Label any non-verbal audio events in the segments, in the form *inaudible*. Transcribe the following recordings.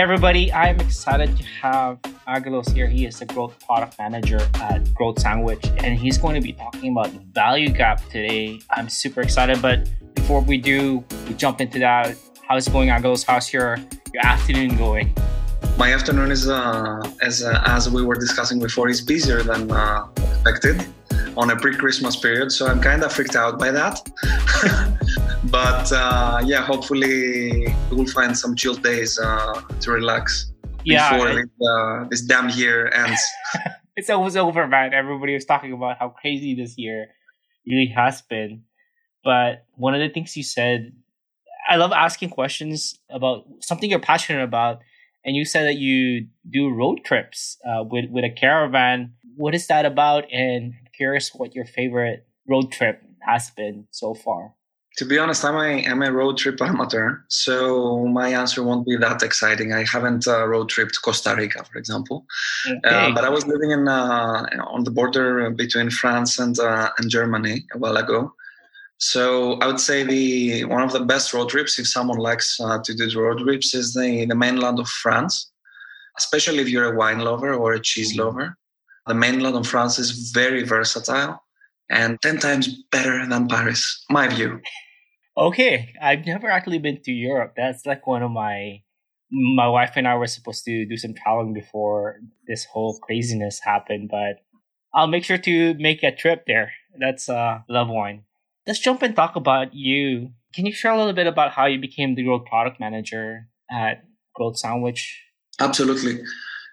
Everybody, I'm excited to have Angelos here. He is the growth product manager at Growth Sandwich, and he's going to be talking about the value gap today. I'm super excited, but before we do, we jump into that. How's it going, Angelos? How's your, your afternoon going? My afternoon is, uh, as, uh, as we were discussing before, is busier than uh, expected on a pre-Christmas period, so I'm kind of freaked out by that. *laughs* but uh, yeah, hopefully we'll find some chill days uh, to relax yeah, before this, uh, this damn year ends. *laughs* it's almost over, man. Everybody was talking about how crazy this year really has been. But one of the things you said, I love asking questions about something you're passionate about. And you said that you do road trips uh, with with a caravan. What is that about? And I'm curious what your favorite road trip has been so far. To be honest, I'm a, I'm a road trip amateur, so my answer won't be that exciting. I haven't uh, road tripped Costa Rica, for example, uh, okay. uh, but I was living in uh, on the border between France and uh, and Germany a while ago. So I would say the one of the best road trips, if someone likes uh, to do road trips, is the the mainland of France, especially if you're a wine lover or a cheese lover. The mainland of France is very versatile and 10 times better than Paris, my view. Okay, I've never actually been to Europe. That's like one of my my wife and I were supposed to do some traveling before this whole craziness happened, but I'll make sure to make a trip there. That's uh love wine. Let's jump and talk about you. Can you share a little bit about how you became the growth product manager at Growth Sandwich? Absolutely.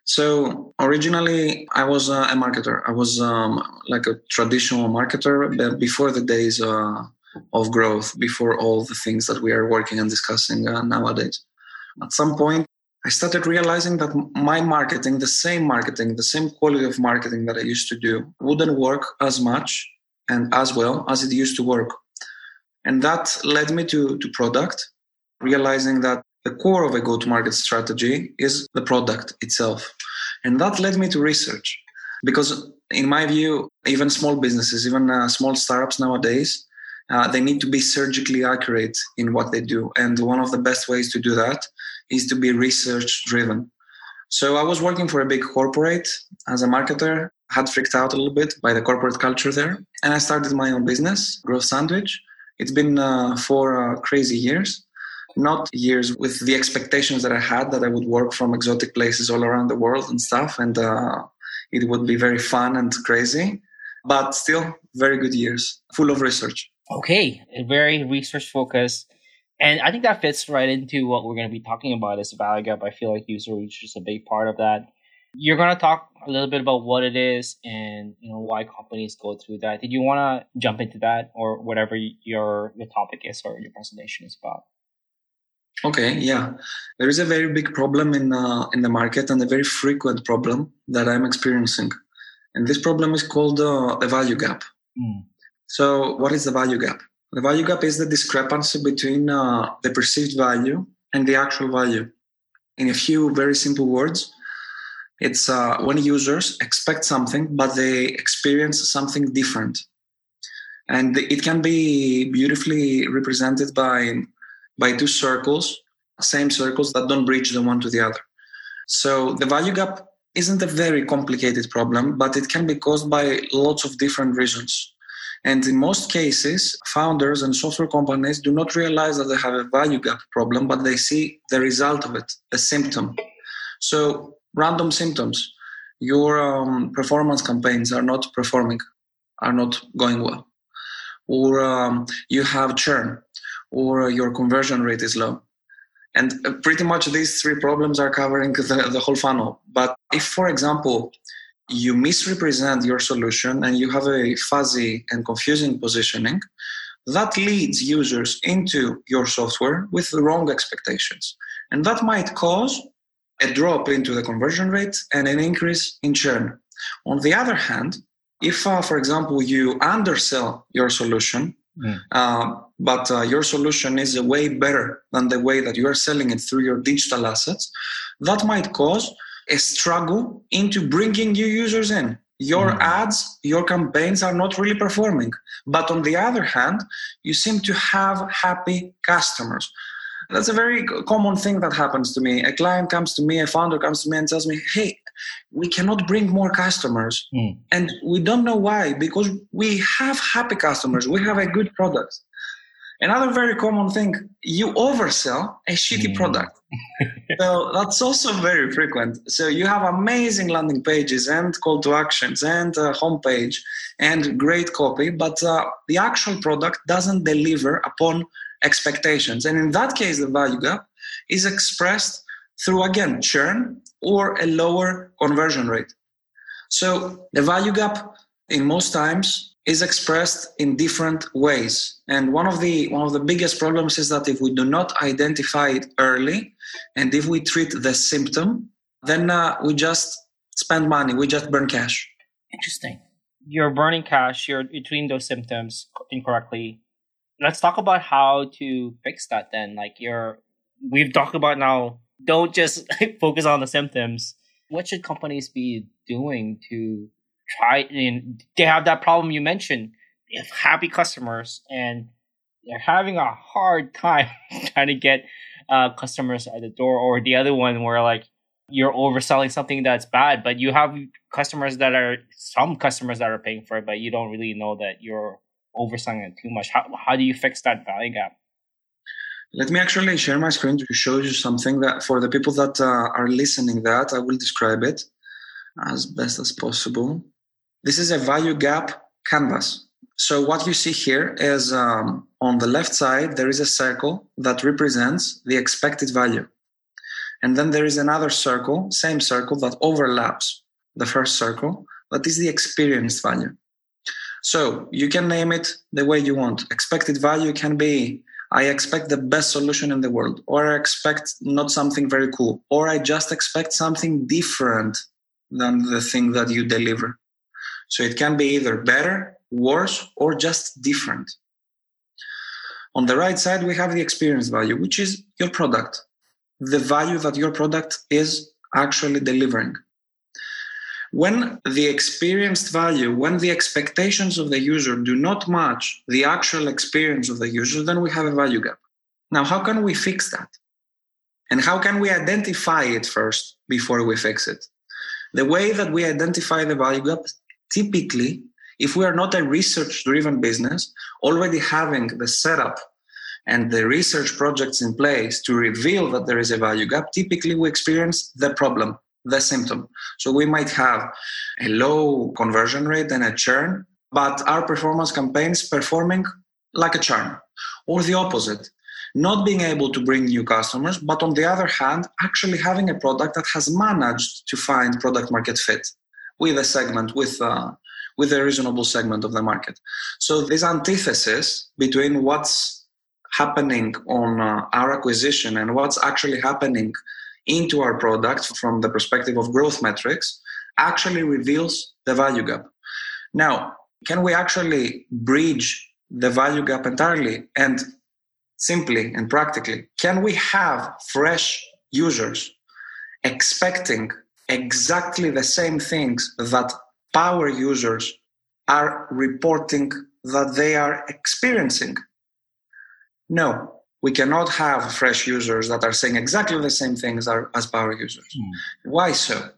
So originally, I was uh, a marketer. I was um, like a traditional marketer but before the days uh, of growth, before all the things that we are working and discussing uh, nowadays. At some point, I started realizing that my marketing, the same marketing, the same quality of marketing that I used to do, wouldn't work as much and as well as it used to work. And that led me to, to product, realizing that the core of a go to market strategy is the product itself. And that led me to research because, in my view, even small businesses, even uh, small startups nowadays, uh, they need to be surgically accurate in what they do. And one of the best ways to do that is to be research driven. So I was working for a big corporate as a marketer, had freaked out a little bit by the corporate culture there. And I started my own business, Growth Sandwich. It's been uh, four uh, crazy years not years with the expectations that I had that I would work from exotic places all around the world and stuff, and uh, it would be very fun and crazy, but still very good years, full of research. Okay, very research focused. And I think that fits right into what we're going to be talking about is value gap. I feel like user research is a big part of that. You're going to talk a little bit about what it is and you know why companies go through that. Did you want to jump into that or whatever your your topic is or your presentation is about? Okay, yeah, there is a very big problem in uh, in the market and a very frequent problem that I'm experiencing, and this problem is called uh, the value gap. Mm. So, what is the value gap? The value gap is the discrepancy between uh, the perceived value and the actual value. In a few very simple words, it's uh, when users expect something but they experience something different, and it can be beautifully represented by by two circles, same circles that don't bridge the one to the other. So the value gap isn't a very complicated problem, but it can be caused by lots of different reasons. And in most cases, founders and software companies do not realize that they have a value gap problem, but they see the result of it, a symptom. So, random symptoms. Your um, performance campaigns are not performing, are not going well. Or um, you have churn or your conversion rate is low. And uh, pretty much these three problems are covering the, the whole funnel. But if, for example, you misrepresent your solution and you have a fuzzy and confusing positioning, that leads users into your software with the wrong expectations. And that might cause a drop into the conversion rate and an increase in churn. On the other hand, if, uh, for example, you undersell your solution Mm. Uh, but uh, your solution is way better than the way that you are selling it through your digital assets. That might cause a struggle into bringing new users in. Your mm. ads, your campaigns are not really performing. But on the other hand, you seem to have happy customers. That's a very common thing that happens to me. A client comes to me, a founder comes to me and tells me, hey, we cannot bring more customers. Mm. And we don't know why, because we have happy customers, we have a good product. Another very common thing, you oversell a shitty mm. product. *laughs* so that's also very frequent. So you have amazing landing pages and call to actions and a homepage and great copy, but uh, the actual product doesn't deliver upon expectations. And in that case, the value gap is expressed through again churn or a lower conversion rate. So the value gap in most times is expressed in different ways. And one of the one of the biggest problems is that if we do not identify it early and if we treat the symptom, then uh, we just spend money, we just burn cash. Interesting. You're burning cash, you're, you're treating those symptoms incorrectly let's talk about how to fix that then. Like you're, we've talked about now, don't just *laughs* focus on the symptoms. What should companies be doing to try and they have that problem you mentioned. Have happy customers and they're having a hard *laughs* time trying to get uh, customers at the door or the other one where like you're overselling something that's bad, but you have customers that are some customers that are paying for it, but you don't really know that you're overselling it too much? How, how do you fix that value gap? Let me actually share my screen to show you something that for the people that uh, are listening that I will describe it as best as possible. This is a value gap canvas. So what you see here is um, on the left side, there is a circle that represents the expected value. And then there is another circle, same circle that overlaps the first circle, that is the experienced value. So you can name it the way you want. Expected value can be I expect the best solution in the world, or I expect not something very cool, or I just expect something different than the thing that you deliver. So it can be either better, worse, or just different. On the right side, we have the experience value, which is your product, the value that your product is actually delivering. When the experienced value, when the expectations of the user do not match the actual experience of the user, then we have a value gap. Now, how can we fix that? And how can we identify it first before we fix it? The way that we identify the value gap, typically, if we are not a research driven business, already having the setup and the research projects in place to reveal that there is a value gap, typically we experience the problem the symptom. So we might have a low conversion rate and a churn, but our performance campaigns performing like a churn, or the opposite. Not being able to bring new customers, but on the other hand, actually having a product that has managed to find product market fit with a segment, with uh, with a reasonable segment of the market. So this antithesis between what's happening on uh, our acquisition and what's actually happening into our product from the perspective of growth metrics actually reveals the value gap. Now, can we actually bridge the value gap entirely and simply and practically? Can we have fresh users expecting exactly the same things that power users are reporting that they are experiencing? No, we cannot have fresh users that are saying exactly the same things as power users. Mm. Why so?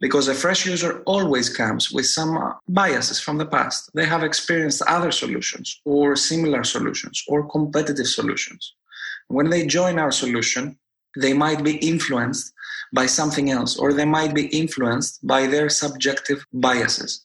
Because a fresh user always comes with some uh, biases from the past. They have experienced other solutions or similar solutions or competitive solutions. When they join our solution, they might be influenced by something else or they might be influenced by their subjective biases.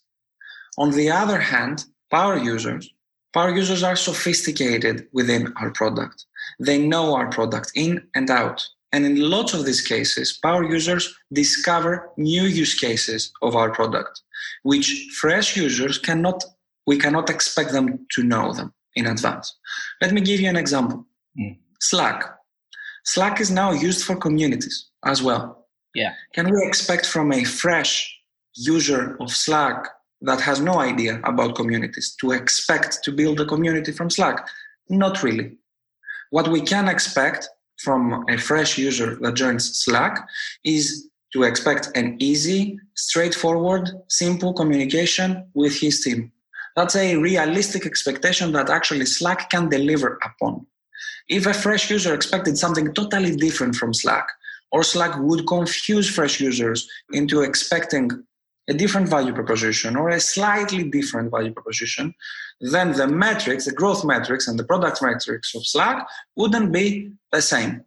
On the other hand, power users Power users are sophisticated within our product. They know our product in and out. And in lots of these cases, power users discover new use cases of our product, which fresh users cannot, we cannot expect them to know them in advance. Let me give you an example. Mm. Slack. Slack is now used for communities as well. Yeah. Can we expect from a fresh user of Slack that has no idea about communities to expect to build a community from Slack? Not really. What we can expect from a fresh user that joins Slack is to expect an easy, straightforward, simple communication with his team. That's a realistic expectation that actually Slack can deliver upon. If a fresh user expected something totally different from Slack, or Slack would confuse fresh users into expecting a different value proposition or a slightly different value proposition, then the metrics, the growth metrics and the product metrics of Slack wouldn't be the same.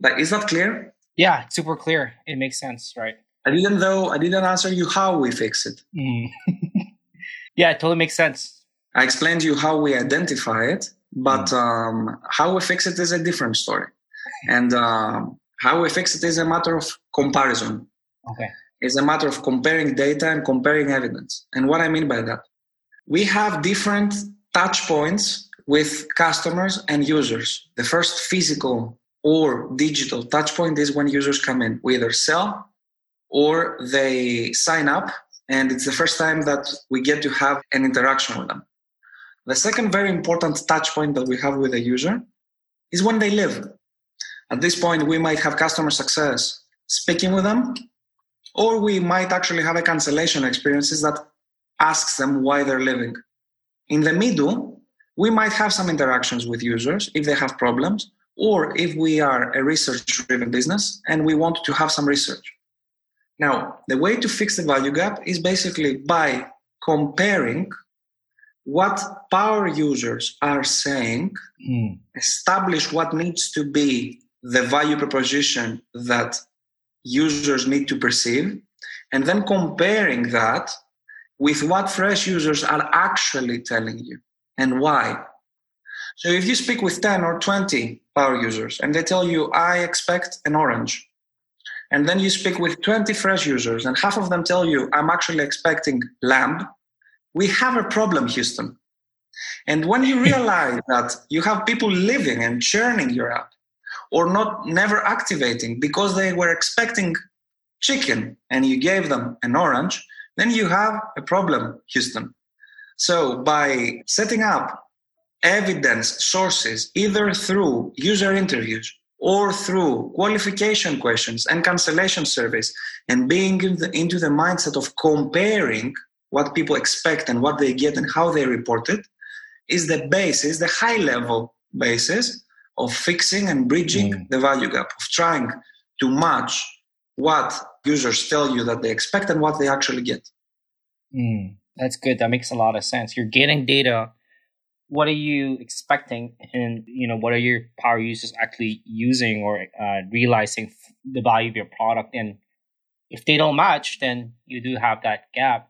But is that clear? Yeah, super clear. It makes sense, right? I didn't though I didn't answer you how we fix it. Mm. *laughs* yeah, it totally makes sense. I explained you how we identify it, but mm. um, how we fix it is a different story. And um, how we fix it is a matter of comparison. Okay it's a matter of comparing data and comparing evidence. And what I mean by that, we have different touch points with customers and users. The first physical or digital touch point is when users come in. We either sell or they sign up, and it's the first time that we get to have an interaction with them. The second very important touch point that we have with a user is when they live. At this point, we might have customer success speaking with them or we might actually have a cancellation experiences that asks them why they're leaving. In the middle, we might have some interactions with users if they have problems, or if we are a research driven business and we want to have some research. Now, the way to fix the value gap is basically by comparing what power users are saying, mm. establish what needs to be the value proposition that users need to perceive, and then comparing that with what fresh users are actually telling you and why. So if you speak with 10 or 20 power users and they tell you, I expect an orange, and then you speak with 20 fresh users and half of them tell you, I'm actually expecting lamb, we have a problem, Houston. And when you realize that you have people living and churning your app, or not never activating because they were expecting chicken and you gave them an orange, then you have a problem, Houston. So by setting up evidence sources either through user interviews or through qualification questions and cancellation surveys and being in the, into the mindset of comparing what people expect and what they get and how they report it is the basis, the high level basis of fixing and bridging mm. the value gap, of trying to match what users tell you that they expect and what they actually get. Mm. That's good. That makes a lot of sense. You're getting data. What are you expecting, and you know what are your power users actually using or uh, realizing the value of your product? And if they don't match, then you do have that gap.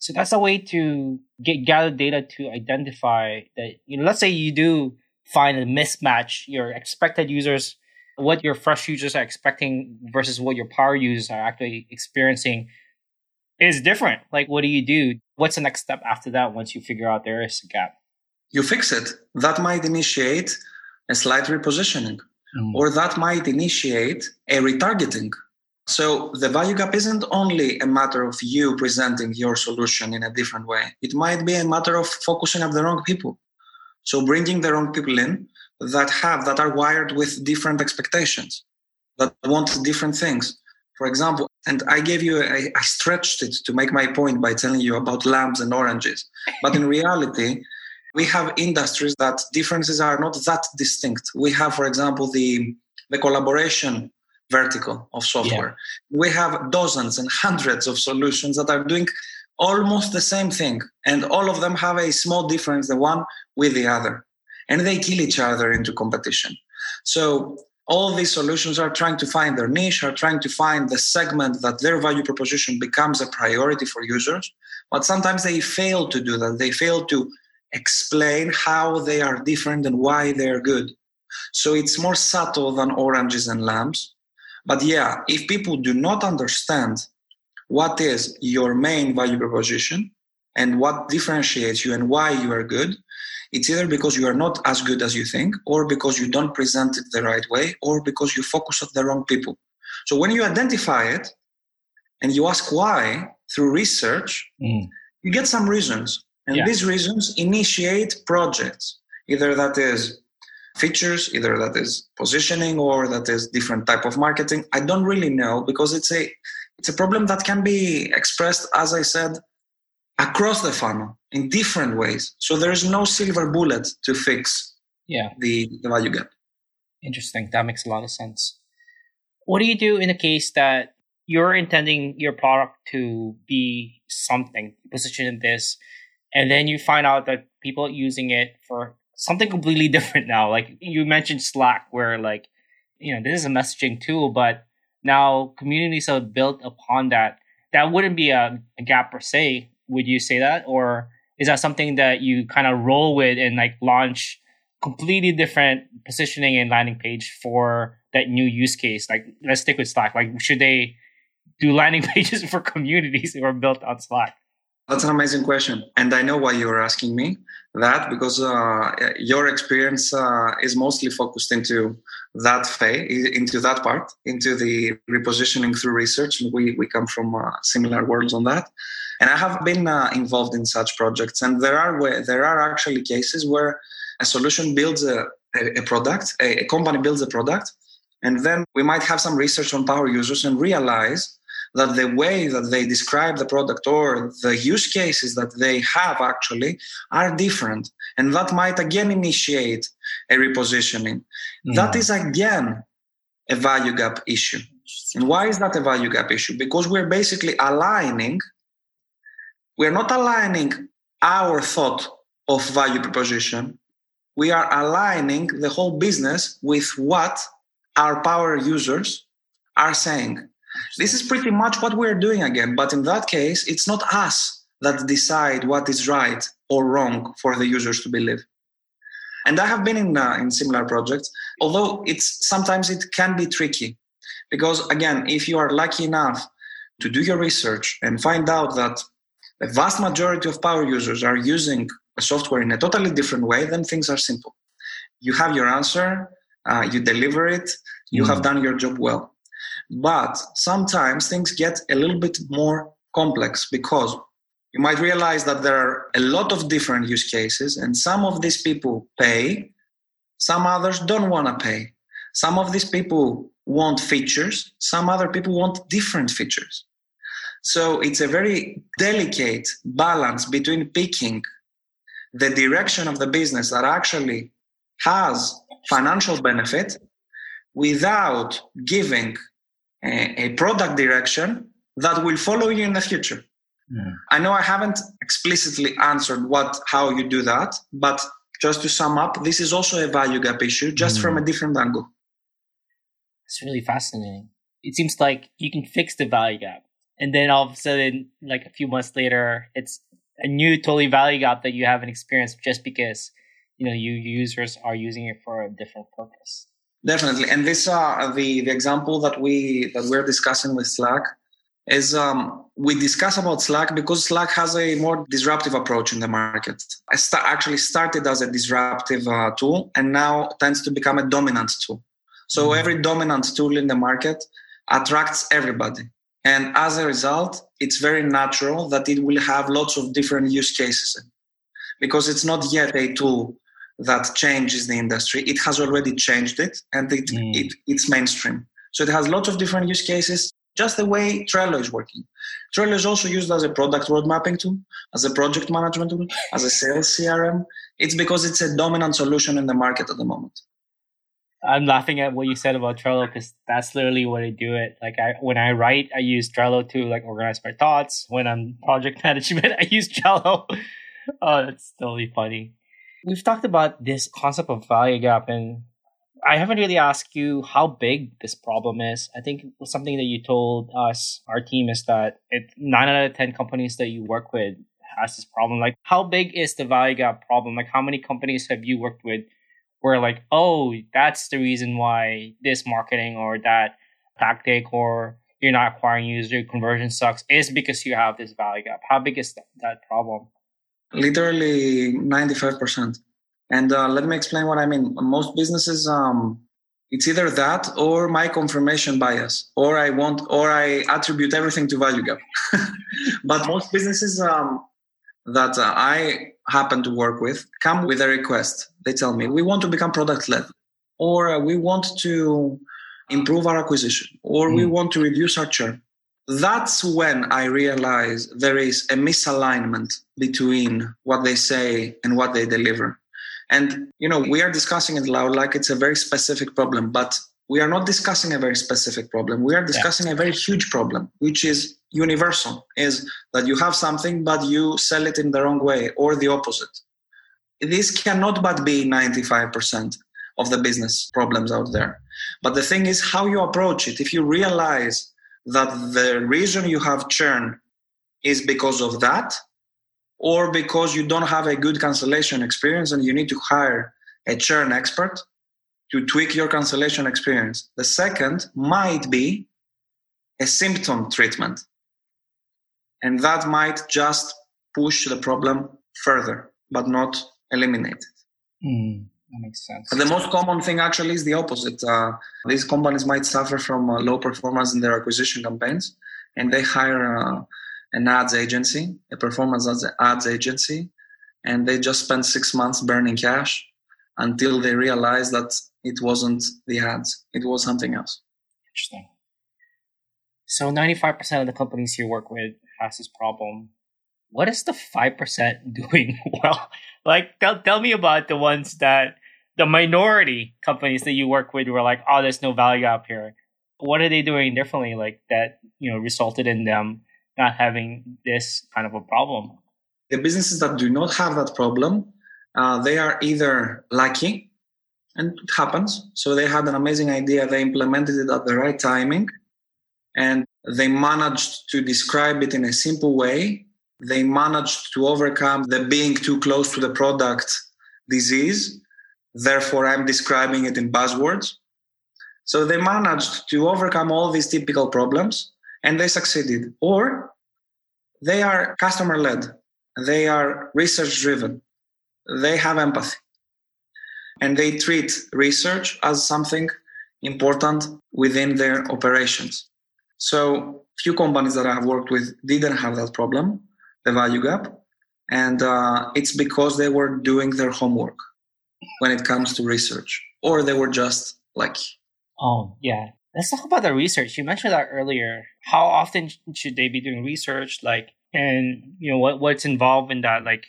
So that's a way to get gather data to identify that. You know, let's say you do find a mismatch your expected users what your fresh users are expecting versus what your power users are actually experiencing is different like what do you do what's the next step after that once you figure out there is a gap you fix it that might initiate a slight repositioning mm. or that might initiate a retargeting so the value gap isn't only a matter of you presenting your solution in a different way it might be a matter of focusing on the wrong people so bringing the wrong people in that have that are wired with different expectations, that want different things. For example, and I gave you, I, I stretched it to make my point by telling you about lambs and oranges. But in *laughs* reality, we have industries that differences are not that distinct. We have, for example, the the collaboration vertical of software. Yeah. We have dozens and hundreds of solutions that are doing almost the same thing, and all of them have a small difference, the one with the other, and they kill each other into competition. So all these solutions are trying to find their niche, are trying to find the segment that their value proposition becomes a priority for users. But sometimes they fail to do that. They fail to explain how they are different and why they're good. So it's more subtle than oranges and lambs. But yeah, if people do not understand what is your main value proposition and what differentiates you and why you are good, it's either because you are not as good as you think, or because you don't present it the right way, or because you focus on the wrong people. So when you identify it and you ask why through research, mm. you get some reasons. And yeah. these reasons initiate projects, either that is features, either that is positioning or that is different type of marketing. I don't really know because it's a it's a problem that can be expressed, as I said, across the funnel in different ways. So there is no silver bullet to fix yeah the, the value gap. Interesting. That makes a lot of sense. What do you do in a case that you're intending your product to be something, position in this, and then you find out that people are using it for something completely different now? Like you mentioned Slack, where like, you know, this is a messaging tool, but now communities are built upon that. That wouldn't be a, a gap per se. Would you say that? Or is that something that you kind of roll with and like launch completely different positioning and landing page for that new use case? Like, let's stick with Slack. Like, should they do landing *laughs* pages for communities that were built on Slack? That's an amazing question. And I know why you're asking me that because uh, your experience uh, is mostly focused into that phase, into that part, into the repositioning through research. We, we come from uh, similar worlds on that. And I have been uh, involved in such projects. And there are, there are actually cases where a solution builds a, a, product, a, a company builds a product, and then we might have some research on power users and realize that the way that they describe the product or the use cases that they have actually are different. And that might again initiate a repositioning. Mm. That is again a value gap issue. And why is that a value gap issue? Because we're basically aligning, we're not aligning our thought of value proposition we are aligning the whole business with what our power users are saying. This is pretty much what we're doing again, but in that case, it's not us that decide what is right or wrong for the users to believe. And I have been in uh, in similar projects, although it's sometimes it can be tricky, because again, if you are lucky enough to do your research and find out that the vast majority of power users are using a software in a totally different way, then things are simple. You have your answer, uh, you deliver it, you mm. have done your job well. But sometimes things get a little bit more complex because you might realize that there are a lot of different use cases, and some of these people pay, some others don't want to pay. Some of these people want features, some other people want different features. So it's a very delicate balance between picking the direction of the business that actually has financial benefit without giving a, a product direction that will follow you in the future. Yeah. I know I haven't explicitly answered what how you do that, but just to sum up, this is also a value gap issue, just mm. from a different angle. It's really fascinating. It seems like you can fix the value gap, and then all of a sudden, like a few months later, it's a new totally value gap that you haven't experienced just because you know you users are using it for a different purpose definitely. And this uh the the example that we that we're discussing with slack is um we discuss about slack because slack has a more disruptive approach in the market. I st- actually started as a disruptive uh, tool and now tends to become a dominant tool. So mm-hmm. every dominant tool in the market attracts everybody. And as a result, it's very natural that it will have lots of different use cases because it's not yet a tool that changes the industry. It has already changed it and it, mm. it, it's mainstream. So it has lots of different use cases, just the way Trello is working. Trello is also used as a product road mapping tool, as a project management tool, as a sales CRM. It's because it's a dominant solution in the market at the moment. I'm laughing at what you said about Trello because that's literally what I do it. Like I when I write, I use Trello to like organize my thoughts. When I'm project *laughs* management, I use Trello. *laughs* oh, that's totally funny. We've talked about this concept of value gap, and I haven't really asked you how big this problem is. I think something that you told us, our team, is that it nine out of ten companies that you work with has this problem. Like, how big is the value gap problem? Like, how many companies have you worked with? where like, oh, that's the reason why this marketing or that tactic or you're not acquiring user conversion sucks is because you have this value gap. How big is that, that problem? Literally 95%. And uh, let me explain what I mean. Most businesses, um, it's either that or my confirmation bias, or I want, or I attribute everything to value gap. *laughs* but most businesses um, that uh, I happen to work with come with a request. They tell me, we want to become product led, or uh, we want to improve our acquisition, or mm. we want to reduce our churn. That's when I realize there is a misalignment between what they say and what they deliver. And, you know, we are discussing it loud like it's a very specific problem, but we are not discussing a very specific problem. We are discussing yeah. a very huge problem, which is universal, is that you have something, but you sell it in the wrong way or the opposite. This cannot but be 95% of the business problems out there. But the thing is how you approach it. If you realize that the reason you have churn is because of that, or because you don't have a good cancellation experience and you need to hire a churn expert to tweak your cancellation experience. The second might be a symptom treatment. And that might just push the problem further, but not eliminate it. Mm, that makes sense. The most common thing actually is the opposite. Uh, these companies might suffer from uh, low performance in their acquisition campaigns, and they hire uh, an ads agency, a performance ads agency, and they just spent six months burning cash until they realized that it wasn't the ads, it was something else. Interesting. So 95% of the companies you work with has this problem. What is the 5% *laughs* doing well? Like, tell, tell me about the ones that the minority companies that you work with were like, oh, there's no value gap here. What are they doing differently, like that, you know, resulted in them not having this kind of a problem? The businesses that do not have that problem, uh, they are either lucky, and it happens. So they had an amazing idea, they implemented it at the right timing, and they managed to describe it in a simple way. They managed to overcome the being too close to the product disease. Therefore, I'm describing it in buzzwords. So they managed to overcome all these typical problems and they succeeded. Or they are customer led, they are research driven, they have empathy, and they treat research as something important within their operations. So, few companies that I have worked with didn't have that problem, the value gap, and uh, it's because they were doing their homework when it comes to research, or they were just lucky. Oh, yeah. Let's talk about the research. You mentioned that earlier. How often should they be doing research? Like, and you know what what's involved in that? Like,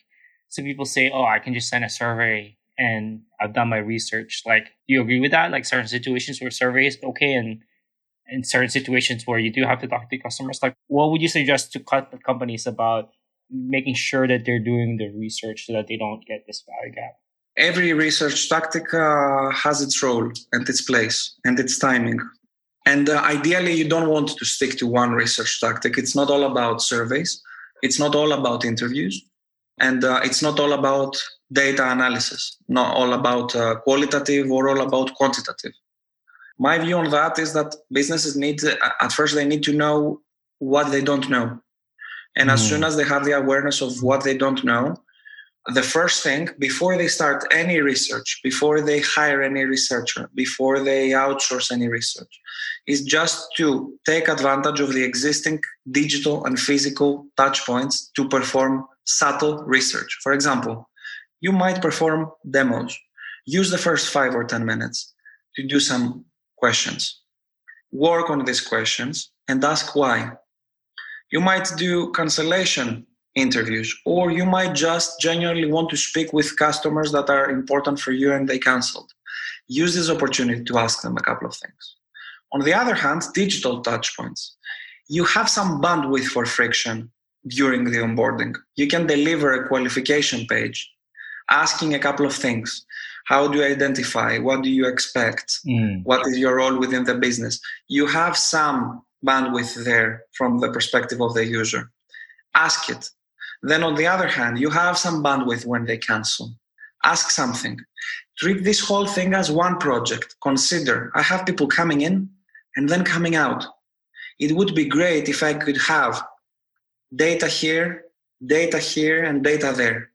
some people say, "Oh, I can just send a survey and I've done my research." Like, do you agree with that? Like, certain situations where surveys okay, and in certain situations where you do have to talk to customers, like, what would you suggest to cut the companies about making sure that they're doing the research so that they don't get this value gap? Every research tactic uh, has its role and its place and its timing. And uh, ideally, you don't want to stick to one research tactic. It's not all about surveys, it's not all about interviews, and uh, it's not all about data analysis, not all about uh, qualitative or all about quantitative. My view on that is that businesses need, at first, they need to know what they don't know. And mm. as soon as they have the awareness of what they don't know, the first thing before they start any research, before they hire any researcher, before they outsource any research, is just to take advantage of the existing digital and physical touch points to perform subtle research. For example, you might perform demos. Use the first five or 10 minutes to do some questions. Work on these questions and ask why. You might do cancellation interviews or you might just genuinely want to speak with customers that are important for you and they canceled. Use this opportunity to ask them a couple of things. On the other hand digital touchpoints you have some bandwidth for friction during the onboarding. You can deliver a qualification page asking a couple of things. How do you identify? What do you expect? Mm. what is your role within the business? You have some bandwidth there from the perspective of the user. Ask it then, on the other hand, you have some bandwidth when they cancel. Ask something. Treat this whole thing as one project. Consider I have people coming in and then coming out. It would be great if I could have data here, data here, and data there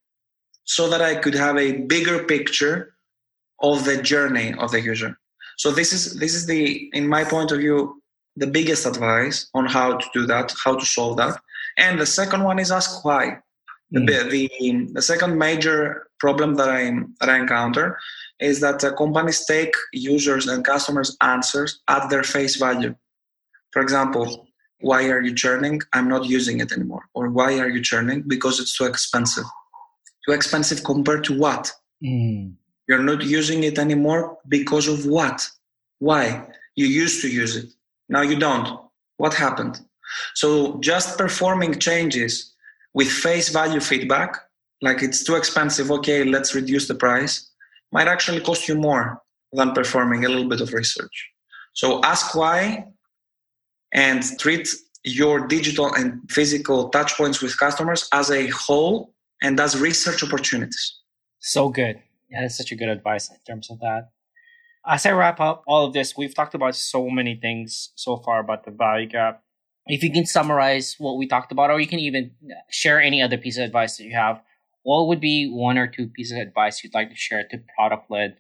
so that I could have a bigger picture of the journey of the user. So this is this is the in my point of view the biggest advice on how to do that, how to solve that. And the second one is ask why. Mm. The, the, the second major problem that I that I encounter is that companies take users and customers' answers at their face value. For example, why are you churning? I'm not using it anymore. Or why are you churning? Because it's too expensive. Too expensive compared to what? Mm. You're not using it anymore because of what? Why? You used to use it. Now you don't. What happened? So just performing changes with face value feedback, like it's too expensive, okay, let's reduce the price, might actually cost you more than performing a little bit of research. So ask why and treat your digital and physical touchpoints with customers as a whole and as research opportunities. So good. Yeah, that's such a good advice in terms of that. As I wrap up all of this, we've talked about so many things so far about the value gap. If you can summarize what we talked about, or you can even share any other piece of advice that you have, what would be one or two pieces of advice you'd like to share to product led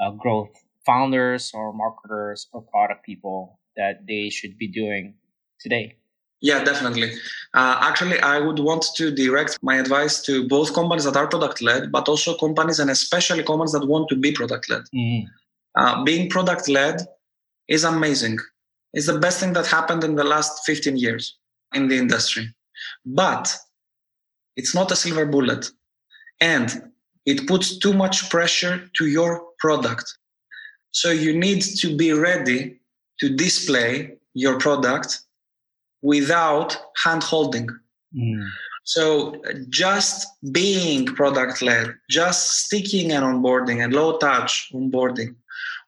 uh, growth founders or marketers or product people that they should be doing today? Yeah, definitely. Uh, actually, I would want to direct my advice to both companies that are product led, but also companies and especially companies that want to be product led. Mm-hmm. Uh, being product led is amazing. It's the best thing that happened in the last 15 years in the industry. But it's not a silver bullet. And it puts too much pressure to your product. So you need to be ready to display your product without hand holding. Mm. So just being product led, just sticking and onboarding and low touch onboarding,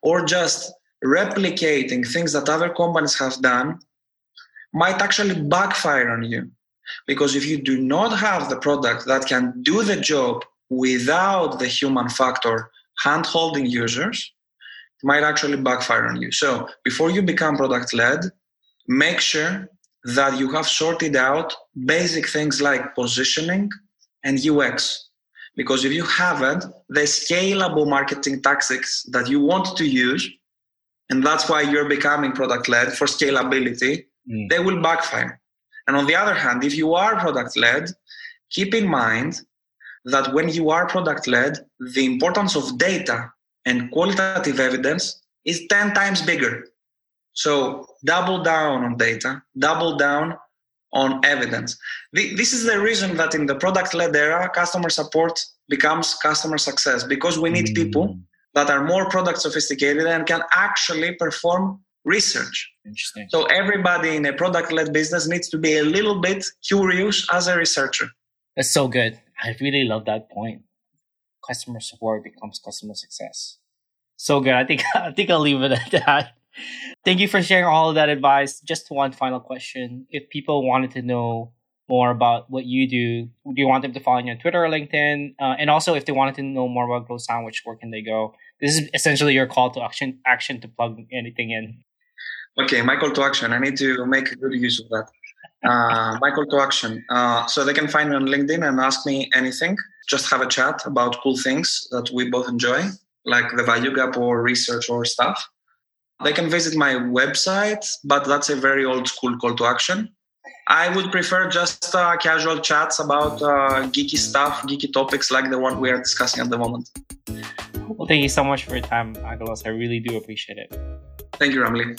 or just replicating things that other companies have done might actually backfire on you. Because if you do not have the product that can do the job without the human factor hand holding users, it might actually backfire on you. So before you become product led, make sure that you have sorted out basic things like positioning and UX. Because if you haven't, the scalable marketing tactics that you want to use, and that's why you're becoming product led for scalability, mm. they will backfire. And on the other hand, if you are product led, keep in mind that when you are product led, the importance of data and qualitative evidence is 10 times bigger. So double down on data, double down on evidence. This is the reason that in the product led era, customer support becomes customer success because we need mm. people that are more product sophisticated and can actually perform research. Interesting. So everybody in a product led business needs to be a little bit curious as a researcher. That's so good. I really love that point. Customer support becomes customer success. So good. I think *laughs* I think I'll leave it at that. Thank you for sharing all of that advice. Just one final question. If people wanted to know more about what you do, do you want them to follow you on Twitter or LinkedIn? Uh, and also, if they wanted to know more about Growth Sandwich, where can they go? This is essentially your call to action, action to plug anything in. Okay, my call to action. I need to make good use of that. *laughs* Uh, my call to action. Uh, so they can find me on LinkedIn and ask me anything. Just have a chat about cool things that we both enjoy, like the value gap or research or stuff. They can visit my website, but that's a very old school call to action. I would prefer just uh, casual chats about uh, geeky stuff, geeky topics like the one we are discussing at the moment. Well, thank you so much for your time, Angelos. I really do appreciate it. Thank you, Ramli.